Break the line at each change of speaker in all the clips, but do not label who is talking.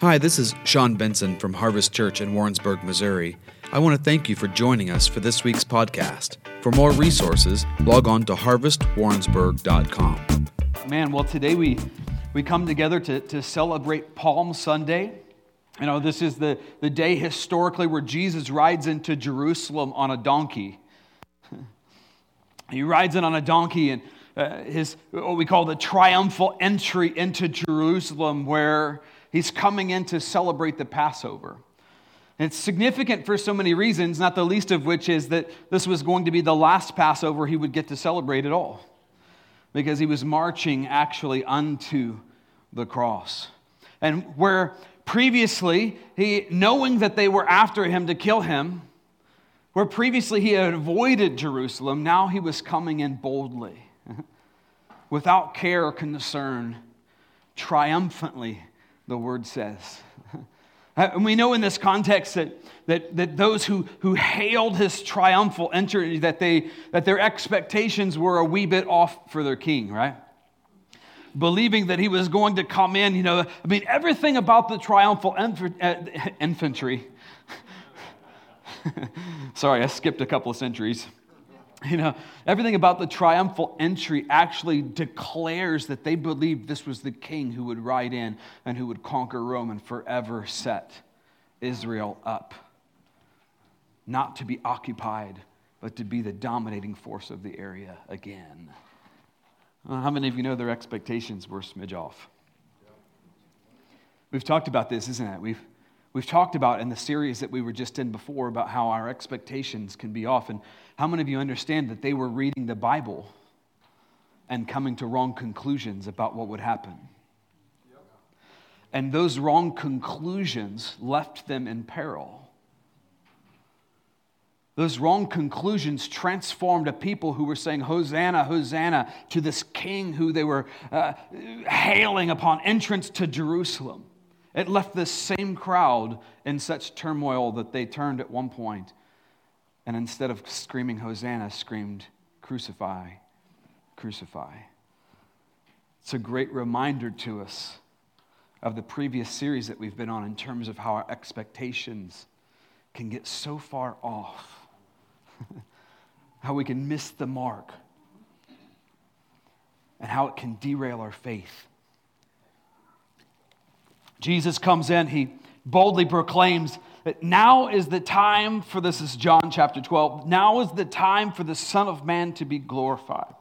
Hi, this is Sean Benson from Harvest Church in Warrensburg, Missouri. I want to thank you for joining us for this week's podcast. For more resources, log on to harvestwarrensburg.com.
Man, well, today we, we come together to, to celebrate Palm Sunday. You know, this is the, the day historically where Jesus rides into Jerusalem on a donkey. he rides in on a donkey and uh, his what we call the triumphal entry into Jerusalem, where he's coming in to celebrate the Passover. And it's significant for so many reasons, not the least of which is that this was going to be the last Passover he would get to celebrate at all, because he was marching actually unto the cross. And where previously, he, knowing that they were after him to kill him, where previously he had avoided Jerusalem, now he was coming in boldly without care or concern, triumphantly, the word says. And we know in this context that, that, that those who, who hailed his triumphal entry, that, they, that their expectations were a wee bit off for their king, right? Believing that he was going to come in, you know, I mean, everything about the triumphal uh, infantry. Sorry, I skipped a couple of centuries you know, everything about the triumphal entry actually declares that they believed this was the king who would ride in and who would conquer Rome and forever set Israel up. Not to be occupied, but to be the dominating force of the area again. How many of you know their expectations were smidge off? We've talked about this, isn't it? We've We've talked about in the series that we were just in before about how our expectations can be off. And how many of you understand that they were reading the Bible and coming to wrong conclusions about what would happen? And those wrong conclusions left them in peril. Those wrong conclusions transformed a people who were saying, Hosanna, Hosanna, to this king who they were uh, hailing upon entrance to Jerusalem. It left this same crowd in such turmoil that they turned at one point and instead of screaming Hosanna, screamed, Crucify, crucify. It's a great reminder to us of the previous series that we've been on in terms of how our expectations can get so far off, how we can miss the mark, and how it can derail our faith. Jesus comes in, he boldly proclaims now is the time for this is John chapter 12. Now is the time for the Son of Man to be glorified.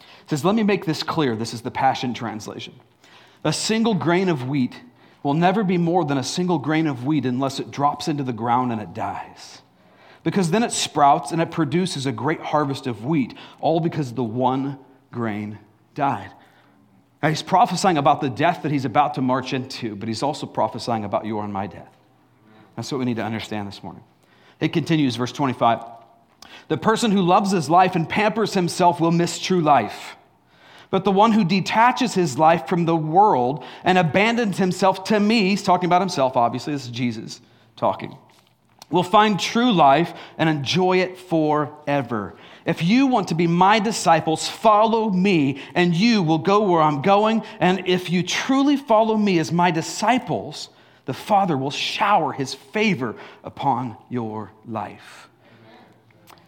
It says, Let me make this clear. This is the Passion Translation. A single grain of wheat will never be more than a single grain of wheat unless it drops into the ground and it dies. Because then it sprouts and it produces a great harvest of wheat, all because the one grain died. Now, he's prophesying about the death that he's about to march into, but he's also prophesying about your and my death. That's what we need to understand this morning. It continues, verse 25. The person who loves his life and pampers himself will miss true life. But the one who detaches his life from the world and abandons himself to me, he's talking about himself, obviously, this is Jesus talking, will find true life and enjoy it forever. If you want to be my disciples, follow me, and you will go where I'm going. And if you truly follow me as my disciples, the Father will shower his favor upon your life.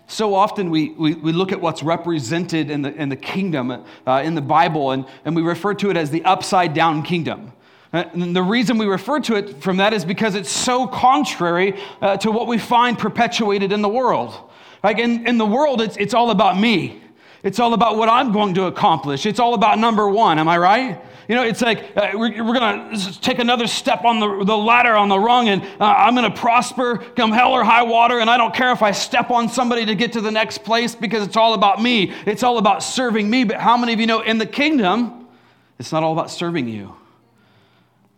So often we, we, we look at what's represented in the, in the kingdom uh, in the Bible, and, and we refer to it as the upside down kingdom. Uh, and the reason we refer to it from that is because it's so contrary uh, to what we find perpetuated in the world. Like in, in the world, it's, it's all about me. It's all about what I'm going to accomplish. It's all about number one. Am I right? You know, it's like uh, we're, we're going to take another step on the, the ladder on the rung, and uh, I'm going to prosper come hell or high water, and I don't care if I step on somebody to get to the next place because it's all about me. It's all about serving me. But how many of you know in the kingdom, it's not all about serving you,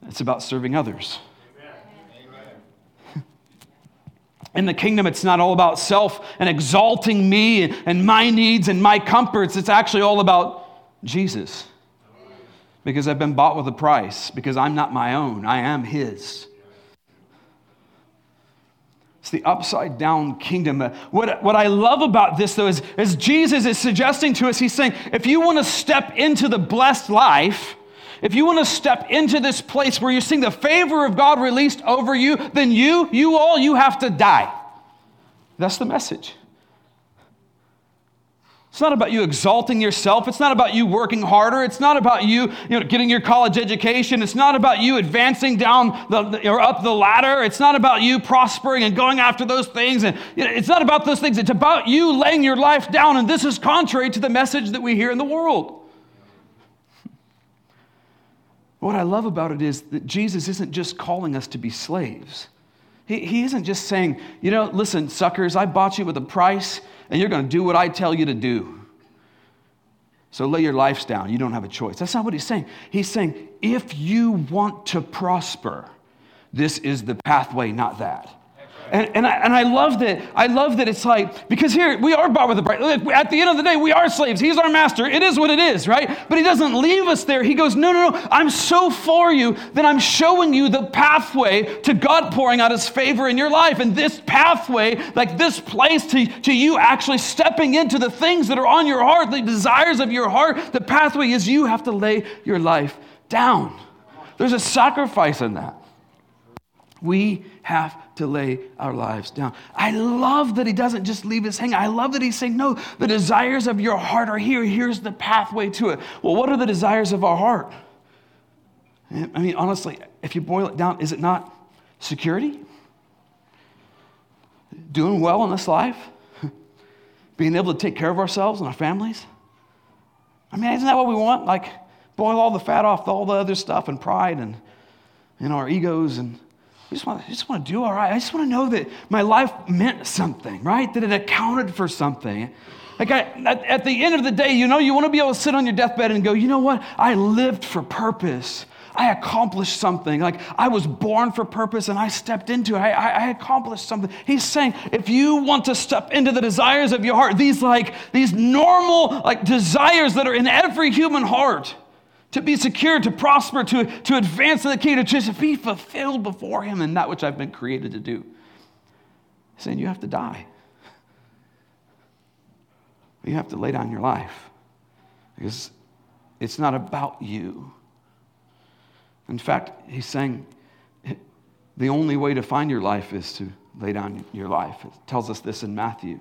it's about serving others. In the kingdom, it's not all about self and exalting me and my needs and my comforts. It's actually all about Jesus. Because I've been bought with a price, because I'm not my own, I am His. It's the upside down kingdom. Uh, what, what I love about this, though, is, is Jesus is suggesting to us, He's saying, if you want to step into the blessed life, if you want to step into this place where you're seeing the favor of God released over you, then you, you all, you have to die. That's the message. It's not about you exalting yourself. It's not about you working harder. It's not about you, you know, getting your college education. It's not about you advancing down the, or up the ladder. It's not about you prospering and going after those things. And it's not about those things. It's about you laying your life down. And this is contrary to the message that we hear in the world. What I love about it is that Jesus isn't just calling us to be slaves. He, he isn't just saying, you know, listen, suckers, I bought you with a price and you're going to do what I tell you to do. So lay your lives down. You don't have a choice. That's not what he's saying. He's saying, if you want to prosper, this is the pathway, not that. And, and, I, and I love that. I love that it's like, because here we are bought with a price. At the end of the day, we are slaves. He's our master. It is what it is, right? But he doesn't leave us there. He goes, no, no, no. I'm so for you that I'm showing you the pathway to God pouring out his favor in your life. And this pathway, like this place to, to you actually stepping into the things that are on your heart, the desires of your heart, the pathway is you have to lay your life down. There's a sacrifice in that. We have to lay our lives down. I love that he doesn't just leave us hanging. I love that he's saying, No, the desires of your heart are here. Here's the pathway to it. Well, what are the desires of our heart? I mean, honestly, if you boil it down, is it not security? Doing well in this life? Being able to take care of ourselves and our families? I mean, isn't that what we want? Like, boil all the fat off all the other stuff and pride and, and our egos and I just, want, I just want to do all right. I just want to know that my life meant something, right? That it accounted for something. Like I, at, at the end of the day, you know, you want to be able to sit on your deathbed and go, you know what? I lived for purpose. I accomplished something. Like I was born for purpose and I stepped into it. I, I, I, accomplished something. He's saying, if you want to step into the desires of your heart, these like these normal like desires that are in every human heart, to be secure, to prosper, to, to advance in the kingdom, to just be fulfilled before Him in that which I've been created to do. He's saying you have to die. You have to lay down your life because it's not about you. In fact, He's saying the only way to find your life is to lay down your life. It tells us this in Matthew.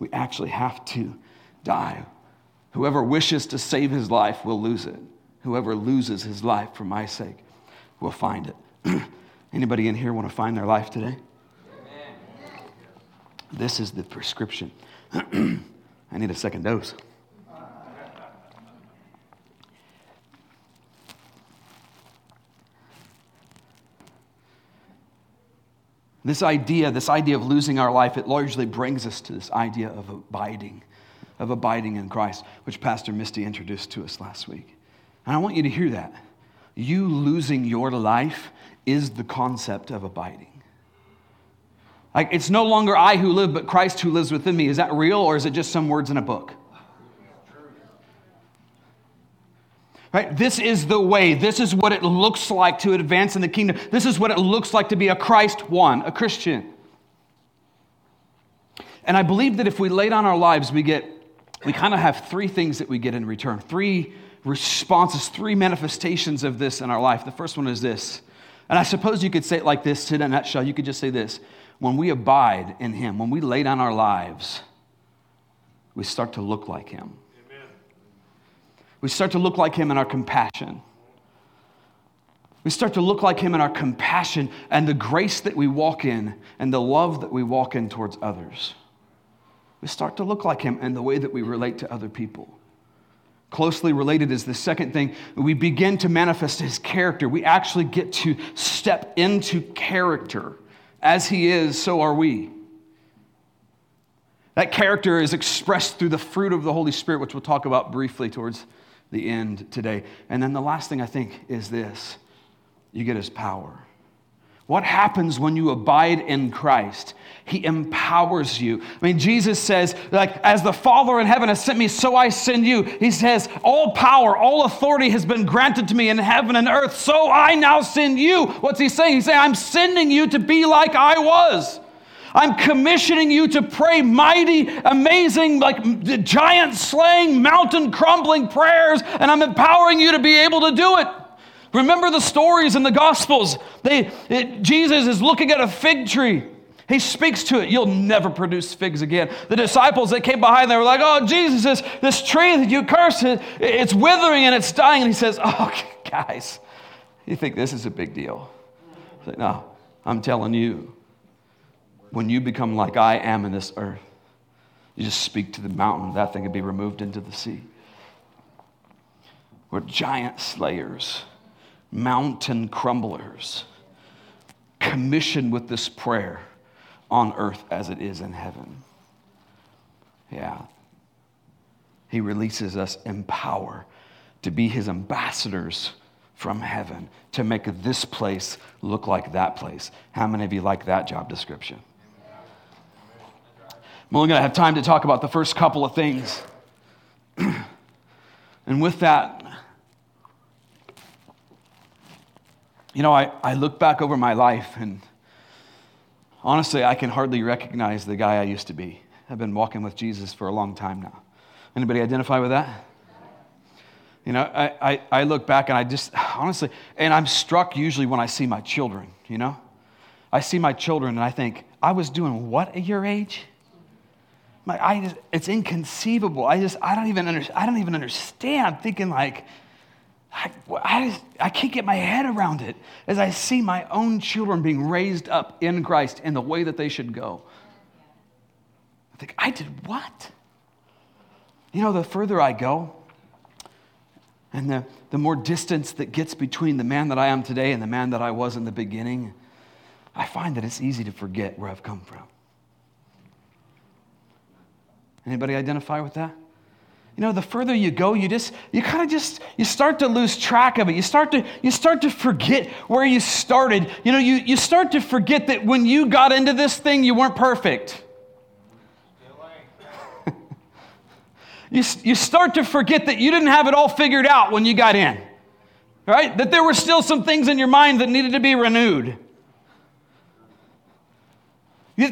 We actually have to die. Whoever wishes to save his life will lose it. Whoever loses his life for my sake will find it. Anybody in here want to find their life today? Amen. This is the prescription. I need a second dose. This idea, this idea of losing our life, it largely brings us to this idea of abiding, of abiding in Christ, which Pastor Misty introduced to us last week. And I want you to hear that. You losing your life is the concept of abiding. Like, it's no longer I who live, but Christ who lives within me. Is that real, or is it just some words in a book? Right? This is the way. This is what it looks like to advance in the kingdom. This is what it looks like to be a Christ one, a Christian. And I believe that if we lay down our lives, we get, we kind of have three things that we get in return. Three responses, three manifestations of this in our life. The first one is this. And I suppose you could say it like this in a nutshell. You could just say this when we abide in Him, when we lay down our lives, we start to look like Him. Amen. We start to look like Him in our compassion. We start to look like Him in our compassion and the grace that we walk in and the love that we walk in towards others. We start to look like Him in the way that we relate to other people. Closely related is the second thing. We begin to manifest his character. We actually get to step into character. As he is, so are we. That character is expressed through the fruit of the Holy Spirit, which we'll talk about briefly towards the end today. And then the last thing I think is this you get his power. What happens when you abide in Christ? He empowers you. I mean, Jesus says, like, as the Father in heaven has sent me, so I send you. He says, all power, all authority has been granted to me in heaven and earth, so I now send you. What's he saying? He's saying, I'm sending you to be like I was. I'm commissioning you to pray mighty, amazing, like giant slaying, mountain crumbling prayers, and I'm empowering you to be able to do it. Remember the stories in the Gospels. They, it, Jesus is looking at a fig tree. He speaks to it. You'll never produce figs again. The disciples that came behind, they were like, Oh, Jesus, this, this tree that you cursed, it, it's withering and it's dying. And he says, Oh, guys, you think this is a big deal? Like, no, I'm telling you, when you become like I am in this earth, you just speak to the mountain, that thing can be removed into the sea. We're giant slayers, mountain crumblers, commissioned with this prayer on earth as it is in heaven. Yeah. He releases us in power to be his ambassadors from heaven to make this place look like that place. How many of you like that job description? I'm only going to have time to talk about the first couple of things. and with that, you know, I, I look back over my life and honestly, I can hardly recognize the guy I used to be. I've been walking with Jesus for a long time now. Anybody identify with that? You know, I, I, I, look back and I just, honestly, and I'm struck usually when I see my children, you know? I see my children and I think, I was doing what at your age? Like, I just, it's inconceivable. I just, I don't even, under, I don't even understand. I'm thinking like, I, I, just, I can't get my head around it as I see my own children being raised up in Christ in the way that they should go. I think, I did what? You know, the further I go, and the, the more distance that gets between the man that I am today and the man that I was in the beginning, I find that it's easy to forget where I've come from. Anybody identify with that? You know, the further you go, you just, you kind of just, you start to lose track of it. You start to, you start to forget where you started. You know, you, you start to forget that when you got into this thing, you weren't perfect. you, you start to forget that you didn't have it all figured out when you got in, right? That there were still some things in your mind that needed to be renewed.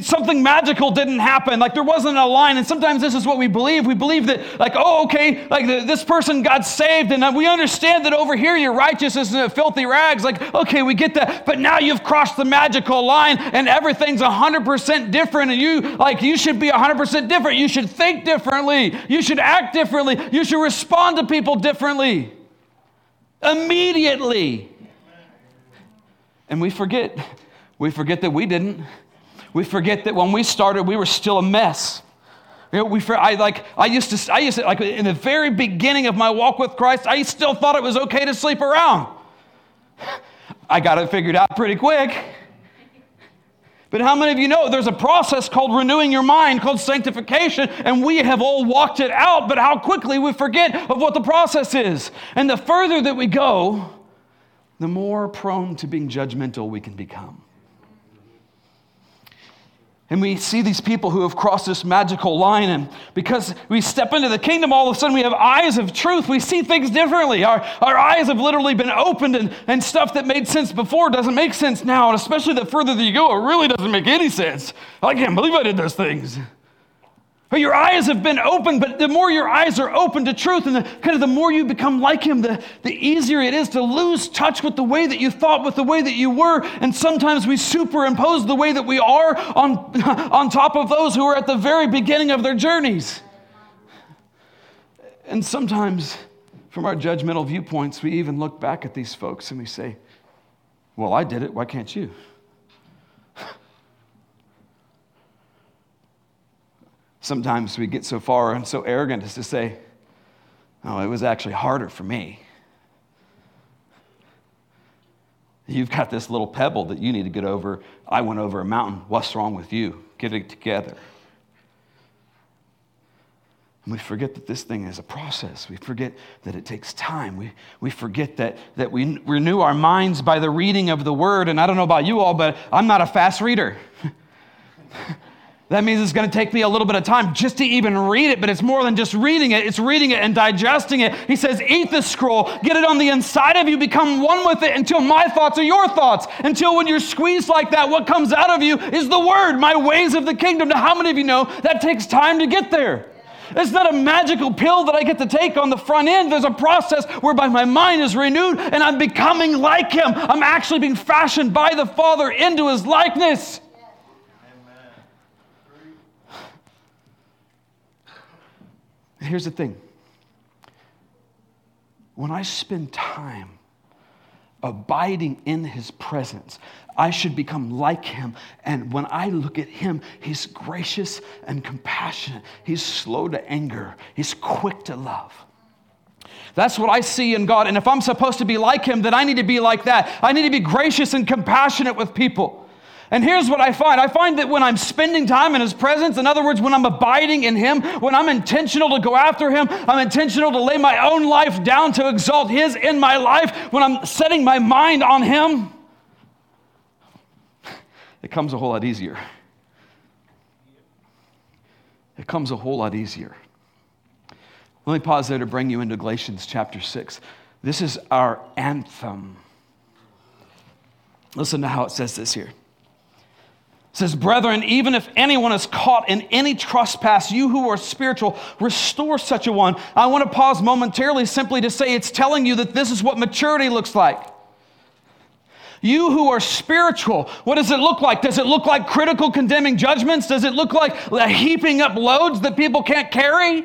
Something magical didn't happen. Like there wasn't a line. And sometimes this is what we believe. We believe that, like, oh, okay, like the, this person got saved, and uh, we understand that over here your righteousness is in filthy rags. Like, okay, we get that. But now you've crossed the magical line, and everything's 100% different. And you, like, you should be 100% different. You should think differently. You should act differently. You should respond to people differently. Immediately. And we forget. We forget that we didn't. We forget that when we started, we were still a mess. You know, we, I, like, I used to, I used to, like, in the very beginning of my walk with Christ, I still thought it was okay to sleep around. I got it figured out pretty quick. But how many of you know there's a process called renewing your mind, called sanctification, and we have all walked it out, but how quickly we forget of what the process is. And the further that we go, the more prone to being judgmental we can become. And we see these people who have crossed this magical line. And because we step into the kingdom, all of a sudden we have eyes of truth. We see things differently. Our, our eyes have literally been opened, and, and stuff that made sense before doesn't make sense now. And especially the further that you go, it really doesn't make any sense. I can't believe I did those things. Your eyes have been opened, but the more your eyes are open to truth and the, kind of the more you become like Him, the, the easier it is to lose touch with the way that you thought, with the way that you were. And sometimes we superimpose the way that we are on, on top of those who are at the very beginning of their journeys. And sometimes, from our judgmental viewpoints, we even look back at these folks and we say, Well, I did it, why can't you? Sometimes we get so far and so arrogant as to say, oh, it was actually harder for me. You've got this little pebble that you need to get over. I went over a mountain. What's wrong with you? Get it together. And we forget that this thing is a process. We forget that it takes time. We, we forget that, that we renew our minds by the reading of the word. And I don't know about you all, but I'm not a fast reader. That means it's going to take me a little bit of time just to even read it, but it's more than just reading it. It's reading it and digesting it. He says, Eat the scroll, get it on the inside of you, become one with it until my thoughts are your thoughts. Until when you're squeezed like that, what comes out of you is the word, my ways of the kingdom. Now, how many of you know that takes time to get there? It's not a magical pill that I get to take on the front end. There's a process whereby my mind is renewed and I'm becoming like Him. I'm actually being fashioned by the Father into His likeness. Here's the thing when I spend time abiding in his presence, I should become like him. And when I look at him, he's gracious and compassionate. He's slow to anger, he's quick to love. That's what I see in God. And if I'm supposed to be like him, then I need to be like that. I need to be gracious and compassionate with people. And here's what I find I find that when I'm spending time in His presence, in other words, when I'm abiding in Him, when I'm intentional to go after Him, I'm intentional to lay my own life down to exalt His in my life, when I'm setting my mind on Him, it comes a whole lot easier. It comes a whole lot easier. Let me pause there to bring you into Galatians chapter 6. This is our anthem. Listen to how it says this here says, Brethren, even if anyone is caught in any trespass, you who are spiritual, restore such a one. I want to pause momentarily simply to say it's telling you that this is what maturity looks like. You who are spiritual, what does it look like? Does it look like critical, condemning judgments? Does it look like heaping up loads that people can't carry?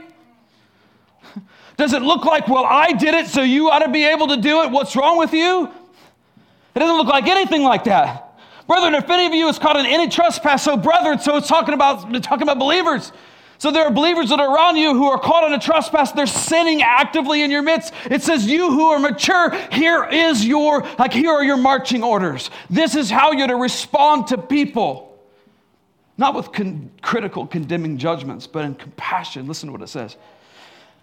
Does it look like, well, I did it, so you ought to be able to do it? What's wrong with you? It doesn't look like anything like that. Brethren, if any of you is caught in any trespass, so brethren, so it's talking about, talking about believers. So there are believers that are around you who are caught in a trespass. They're sinning actively in your midst. It says, You who are mature, here is your, like, here are your marching orders. This is how you're to respond to people. Not with con- critical, condemning judgments, but in compassion. Listen to what it says.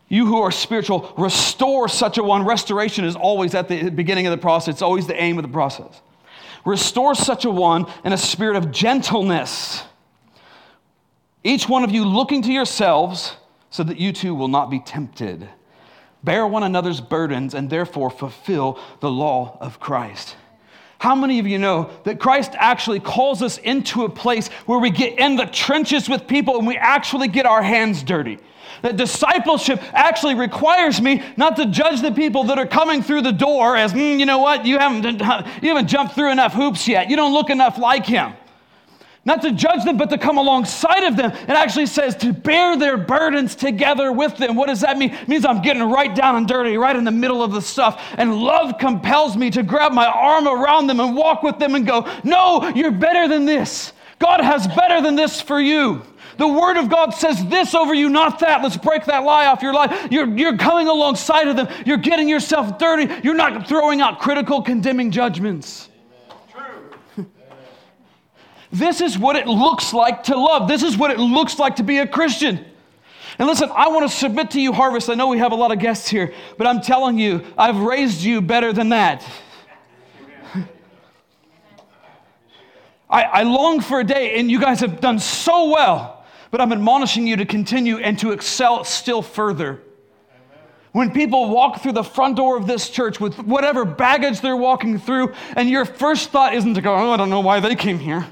You who are spiritual, restore such a one. Restoration is always at the beginning of the process, it's always the aim of the process. Restore such a one in a spirit of gentleness. Each one of you looking to yourselves so that you too will not be tempted. Bear one another's burdens and therefore fulfill the law of Christ. How many of you know that Christ actually calls us into a place where we get in the trenches with people and we actually get our hands dirty? That discipleship actually requires me not to judge the people that are coming through the door as, mm, you know what, you haven't, you haven't jumped through enough hoops yet. You don't look enough like him. Not to judge them, but to come alongside of them. It actually says to bear their burdens together with them. What does that mean? It means I'm getting right down and dirty, right in the middle of the stuff. And love compels me to grab my arm around them and walk with them and go, No, you're better than this. God has better than this for you. The Word of God says this over you, not that. Let's break that lie off your life. You're, you're coming alongside of them. You're getting yourself dirty. You're not throwing out critical, condemning judgments. This is what it looks like to love. This is what it looks like to be a Christian. And listen, I want to submit to you, Harvest. I know we have a lot of guests here, but I'm telling you, I've raised you better than that. I, I long for a day, and you guys have done so well but I'm admonishing you to continue and to excel still further. When people walk through the front door of this church with whatever baggage they're walking through, and your first thought isn't to go, oh, I don't know why they came here.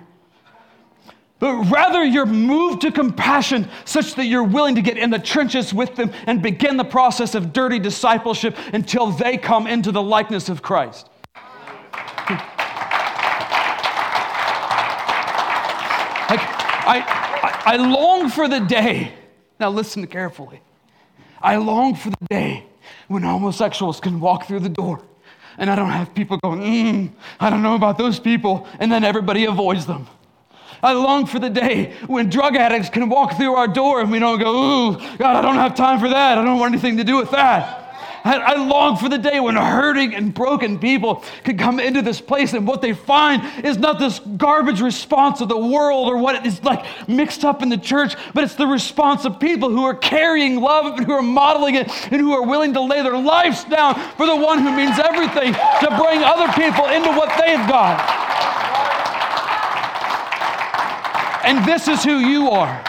But rather, you're moved to compassion such that you're willing to get in the trenches with them and begin the process of dirty discipleship until they come into the likeness of Christ. Like, I, I long for the day. Now, listen carefully. I long for the day when homosexuals can walk through the door and I don't have people going, mm, I don't know about those people, and then everybody avoids them. I long for the day when drug addicts can walk through our door and we don't go, ooh, God, I don't have time for that. I don't want anything to do with that. I, I long for the day when hurting and broken people can come into this place and what they find is not this garbage response of the world or what is like mixed up in the church, but it's the response of people who are carrying love and who are modeling it and who are willing to lay their lives down for the one who means everything to bring other people into what they've got. And this is who you are.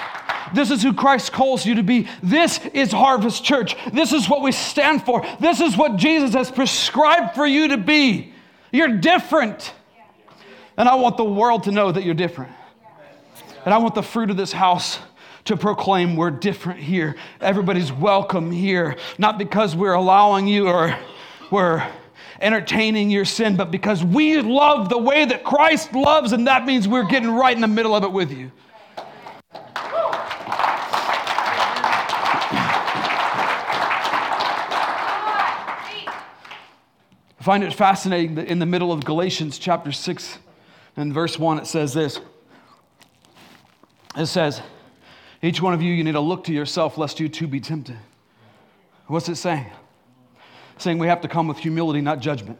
This is who Christ calls you to be. This is Harvest Church. This is what we stand for. This is what Jesus has prescribed for you to be. You're different. And I want the world to know that you're different. And I want the fruit of this house to proclaim we're different here. Everybody's welcome here, not because we're allowing you or we're entertaining your sin, but because we love the way that Christ loves, and that means we're getting right in the middle of it with you. I find it fascinating that in the middle of Galatians chapter 6 and verse 1, it says this. It says, Each one of you, you need to look to yourself lest you too be tempted. What's it saying? Saying we have to come with humility, not judgment.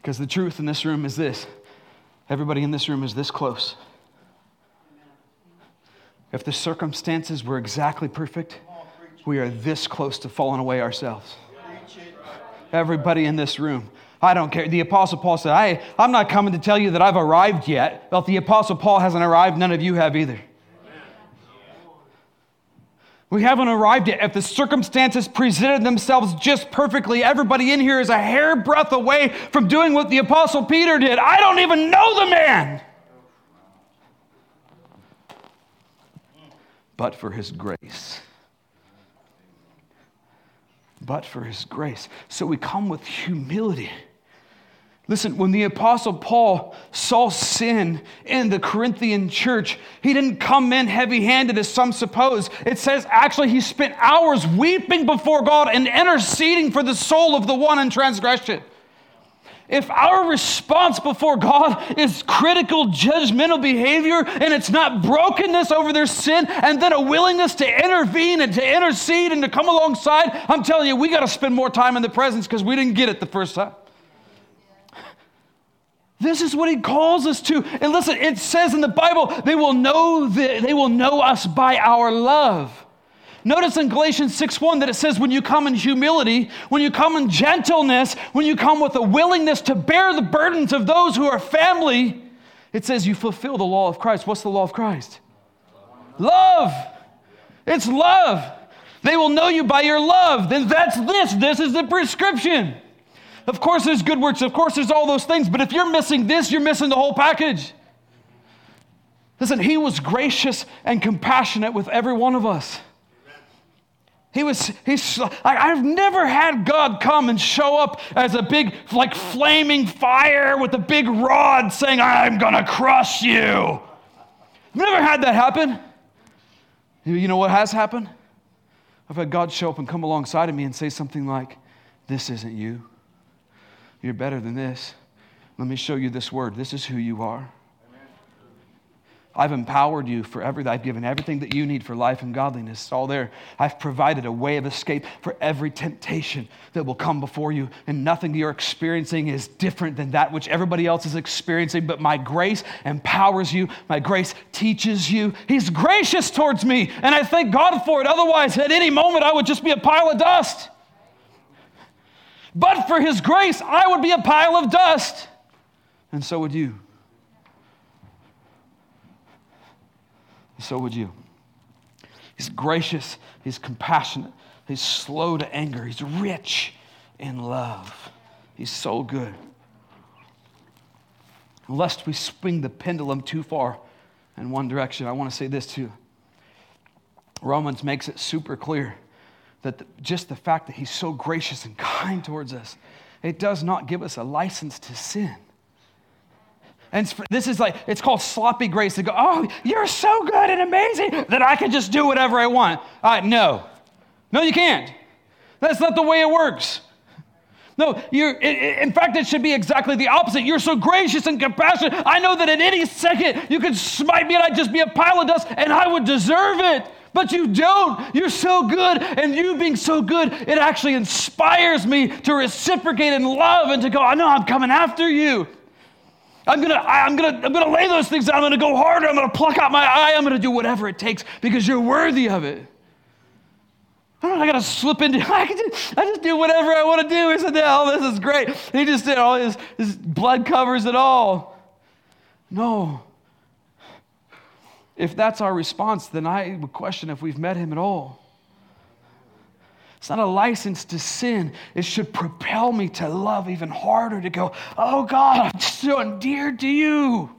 Because the truth in this room is this everybody in this room is this close. If the circumstances were exactly perfect, we are this close to falling away ourselves everybody in this room. I don't care. The Apostle Paul said, I, I'm not coming to tell you that I've arrived yet. Well, if the Apostle Paul hasn't arrived, none of you have either. We haven't arrived yet. If the circumstances presented themselves just perfectly, everybody in here is a hairbreadth away from doing what the Apostle Peter did. I don't even know the man. But for his grace but for his grace. So we come with humility. Listen, when the Apostle Paul saw sin in the Corinthian church, he didn't come in heavy handed as some suppose. It says actually he spent hours weeping before God and interceding for the soul of the one in transgression. If our response before God is critical, judgmental behavior and it's not brokenness over their sin and then a willingness to intervene and to intercede and to come alongside, I'm telling you, we got to spend more time in the presence because we didn't get it the first time. This is what he calls us to. And listen, it says in the Bible, they will know the, they will know us by our love. Notice in Galatians 6:1 that it says, when you come in humility, when you come in gentleness, when you come with a willingness to bear the burdens of those who are family, it says you fulfill the law of Christ. What's the law of Christ? Love. It's love. They will know you by your love. Then that's this. This is the prescription. Of course, there's good works. Of course, there's all those things. But if you're missing this, you're missing the whole package. Listen, he was gracious and compassionate with every one of us. He was, he's, I've never had God come and show up as a big, like, flaming fire with a big rod saying, I'm going to crush you. I've never had that happen. You know what has happened? I've had God show up and come alongside of me and say something like, This isn't you. You're better than this. Let me show you this word. This is who you are. I've empowered you for everything. I've given everything that you need for life and godliness. It's all there. I've provided a way of escape for every temptation that will come before you. And nothing you're experiencing is different than that which everybody else is experiencing. But my grace empowers you, my grace teaches you. He's gracious towards me. And I thank God for it. Otherwise, at any moment, I would just be a pile of dust. But for His grace, I would be a pile of dust. And so would you. so would you. He's gracious, he's compassionate, he's slow to anger, he's rich in love. He's so good. Lest we swing the pendulum too far in one direction, I want to say this too. Romans makes it super clear that the, just the fact that he's so gracious and kind towards us, it does not give us a license to sin. And this is like, it's called sloppy grace to go, oh, you're so good and amazing that I can just do whatever I want. Uh, no. No, you can't. That's not the way it works. No, you're, in fact, it should be exactly the opposite. You're so gracious and compassionate. I know that at any second you could smite me and I'd just be a pile of dust and I would deserve it. But you don't. You're so good. And you being so good, it actually inspires me to reciprocate in love and to go, I know I'm coming after you. I'm gonna, I'm gonna, I'm gonna lay those things down. I'm gonna go harder. I'm gonna pluck out my eye. I'm gonna do whatever it takes because you're worthy of it. I don't know, I gotta slip into, I, just, I just do whatever I wanna do. He said, oh, this is great. He just did all his, his blood covers it all. No. If that's our response, then I would question if we've met him at all. It's not a license to sin. It should propel me to love even harder, to go, oh God, I'm so endeared to you.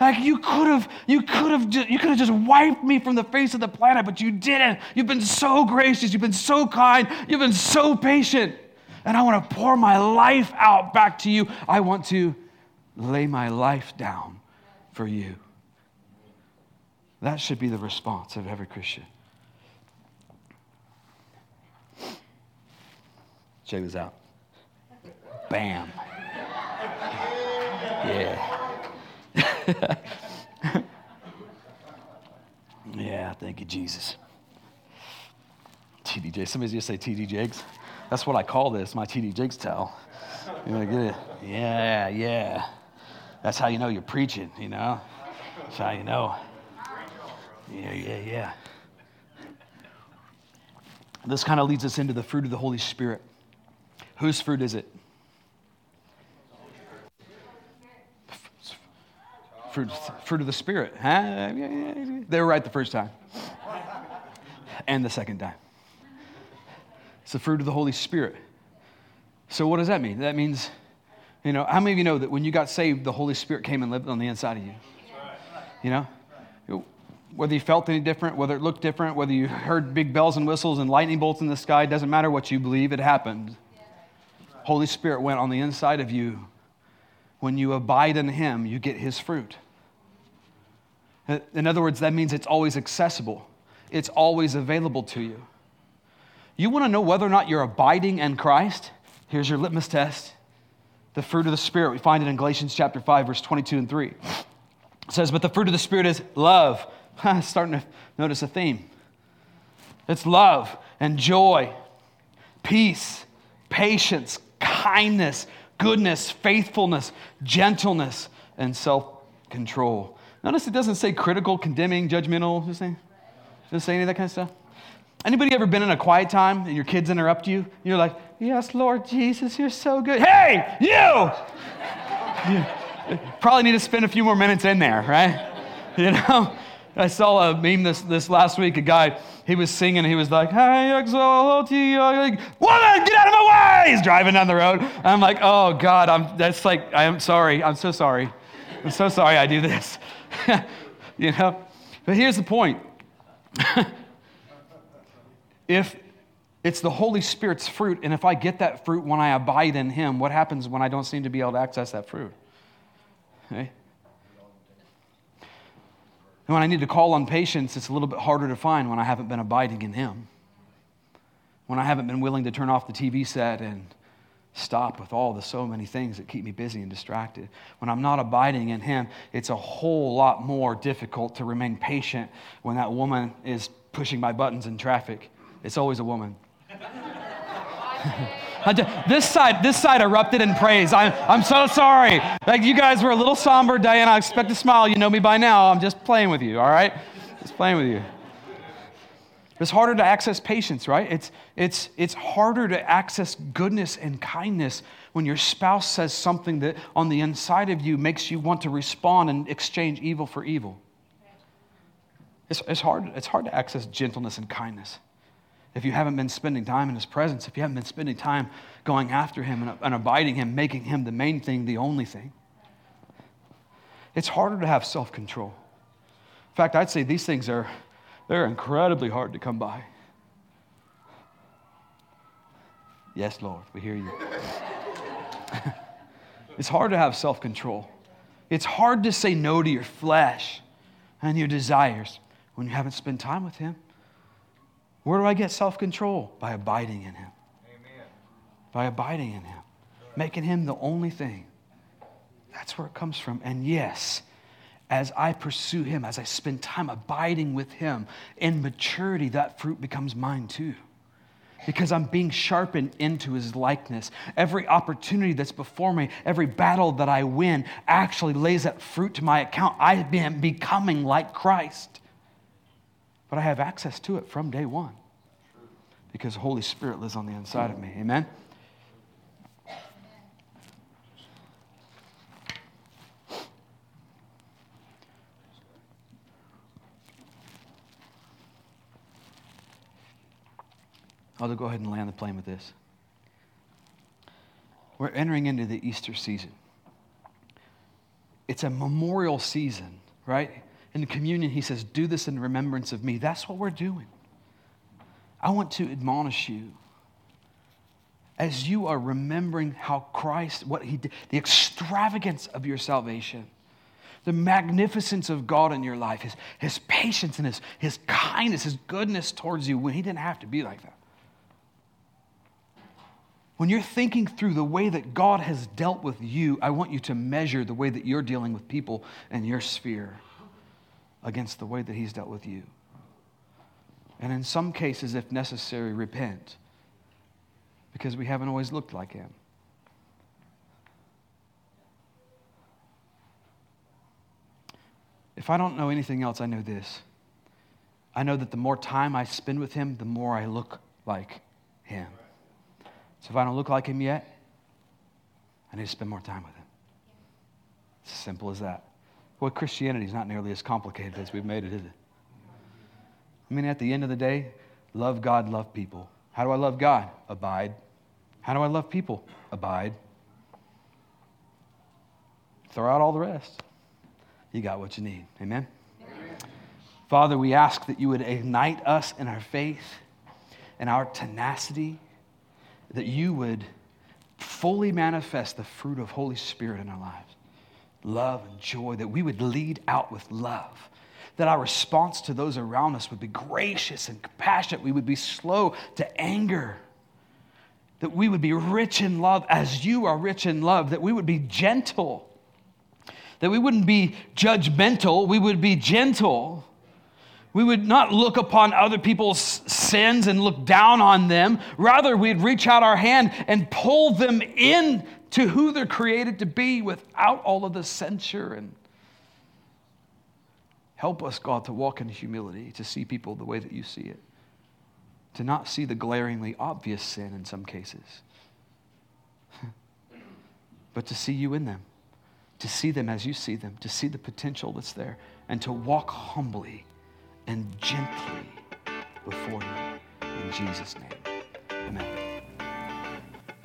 Like you could have, you could have, you could have just wiped me from the face of the planet, but you didn't. You've been so gracious. You've been so kind. You've been so patient. And I want to pour my life out back to you. I want to lay my life down for you. That should be the response of every Christian. Check this out. Bam. Yeah. yeah, thank you, Jesus. TDJ. Somebody's just say TD Jakes. That's what I call this, my TD Jakes towel. You know, get it? Yeah, yeah. That's how you know you're preaching, you know? That's how you know. Yeah, yeah, yeah. This kind of leads us into the fruit of the Holy Spirit. Whose fruit is it? Fruit, fruit of the Spirit. Huh? They were right the first time and the second time. It's the fruit of the Holy Spirit. So, what does that mean? That means, you know, how many of you know that when you got saved, the Holy Spirit came and lived on the inside of you? You know? Whether you felt any different, whether it looked different, whether you heard big bells and whistles and lightning bolts in the sky, doesn't matter what you believe, it happened. Holy Spirit went on the inside of you. When you abide in Him, you get His fruit. In other words, that means it's always accessible, it's always available to you. You want to know whether or not you're abiding in Christ? Here's your litmus test the fruit of the Spirit. We find it in Galatians chapter 5, verse 22 and 3. It says, But the fruit of the Spirit is love. Starting to notice a theme. It's love and joy, peace, patience, kindness, goodness, faithfulness, gentleness, and self control. Notice it doesn't say critical, condemning, judgmental. Does it say, say any of that kind of stuff? Anybody ever been in a quiet time and your kids interrupt you? You're like, Yes, Lord Jesus, you're so good. Hey, you! you probably need to spend a few more minutes in there, right? You know? I saw a meme this, this last week. A guy, he was singing, he was like, I exalt you. Like, Woman, get out of my way! He's driving down the road. I'm like, oh God, I'm, that's like, I'm sorry. I'm so sorry. I'm so sorry I do this. you know? But here's the point. if it's the Holy Spirit's fruit, and if I get that fruit when I abide in Him, what happens when I don't seem to be able to access that fruit? Okay? And when I need to call on patience, it's a little bit harder to find when I haven't been abiding in Him. When I haven't been willing to turn off the TV set and stop with all the so many things that keep me busy and distracted. When I'm not abiding in Him, it's a whole lot more difficult to remain patient when that woman is pushing my buttons in traffic. It's always a woman. this side, this side erupted in praise. I'm, I'm so sorry. Like you guys were a little somber, Diana. I expect a smile. You know me by now. I'm just playing with you, all right? Just playing with you. It's harder to access patience, right? It's, it's, it's harder to access goodness and kindness when your spouse says something that on the inside of you makes you want to respond and exchange evil for evil. It's, it's, hard, it's hard to access gentleness and kindness if you haven't been spending time in His presence, if you haven't been spending time going after Him and, and abiding Him, making Him the main thing, the only thing. It's harder to have self control. In fact, I'd say these things are they're incredibly hard to come by. Yes, Lord, we hear you. it's hard to have self control. It's hard to say no to your flesh and your desires when you haven't spent time with Him. Where do I get self control? By abiding in Him. Amen. By abiding in Him, making Him the only thing. That's where it comes from. And yes, as I pursue Him, as I spend time abiding with Him, in maturity, that fruit becomes mine too. Because I'm being sharpened into His likeness. Every opportunity that's before me, every battle that I win, actually lays that fruit to my account. I am becoming like Christ but I have access to it from day one because the Holy Spirit lives on the inside of me. Amen? I'll go ahead and land the plane with this. We're entering into the Easter season. It's a memorial season, right? In communion, he says, Do this in remembrance of me. That's what we're doing. I want to admonish you as you are remembering how Christ, what he did, the extravagance of your salvation, the magnificence of God in your life, his, his patience and his, his kindness, his goodness towards you when he didn't have to be like that. When you're thinking through the way that God has dealt with you, I want you to measure the way that you're dealing with people in your sphere against the way that He's dealt with you. And in some cases, if necessary, repent because we haven't always looked like Him. If I don't know anything else, I know this. I know that the more time I spend with Him, the more I look like Him. So if I don't look like him yet, I need to spend more time with him. It's as simple as that. Boy, Christianity is not nearly as complicated as we've made it, is it? I mean, at the end of the day, love God, love people. How do I love God? Abide. How do I love people? Abide. Throw out all the rest. You got what you need. Amen? Amen? Father, we ask that you would ignite us in our faith and our tenacity that you would fully manifest the fruit of Holy Spirit in our lives love and joy, that we would lead out with love, that our response to those around us would be gracious and compassionate, we would be slow to anger. That we would be rich in love as you are rich in love, that we would be gentle, that we wouldn't be judgmental, we would be gentle, we would not look upon other people's sins and look down on them. Rather, we'd reach out our hand and pull them in to who they're created to be without all of the censure and help us, God, to walk in humility, to see people the way that you see it, to not see the glaringly obvious sin in some cases, but to see you in them, to see them as you see them, to see the potential that's there, and to walk humbly and gently before you. In Jesus' name, amen.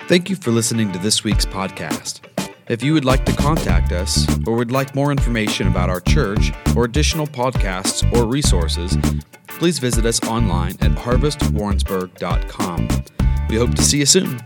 Thank you for listening to this week's podcast. If you would like to contact us or would like more information about our church or additional podcasts or resources, please visit us online at harvestwarrensburg.com. We hope to see you soon.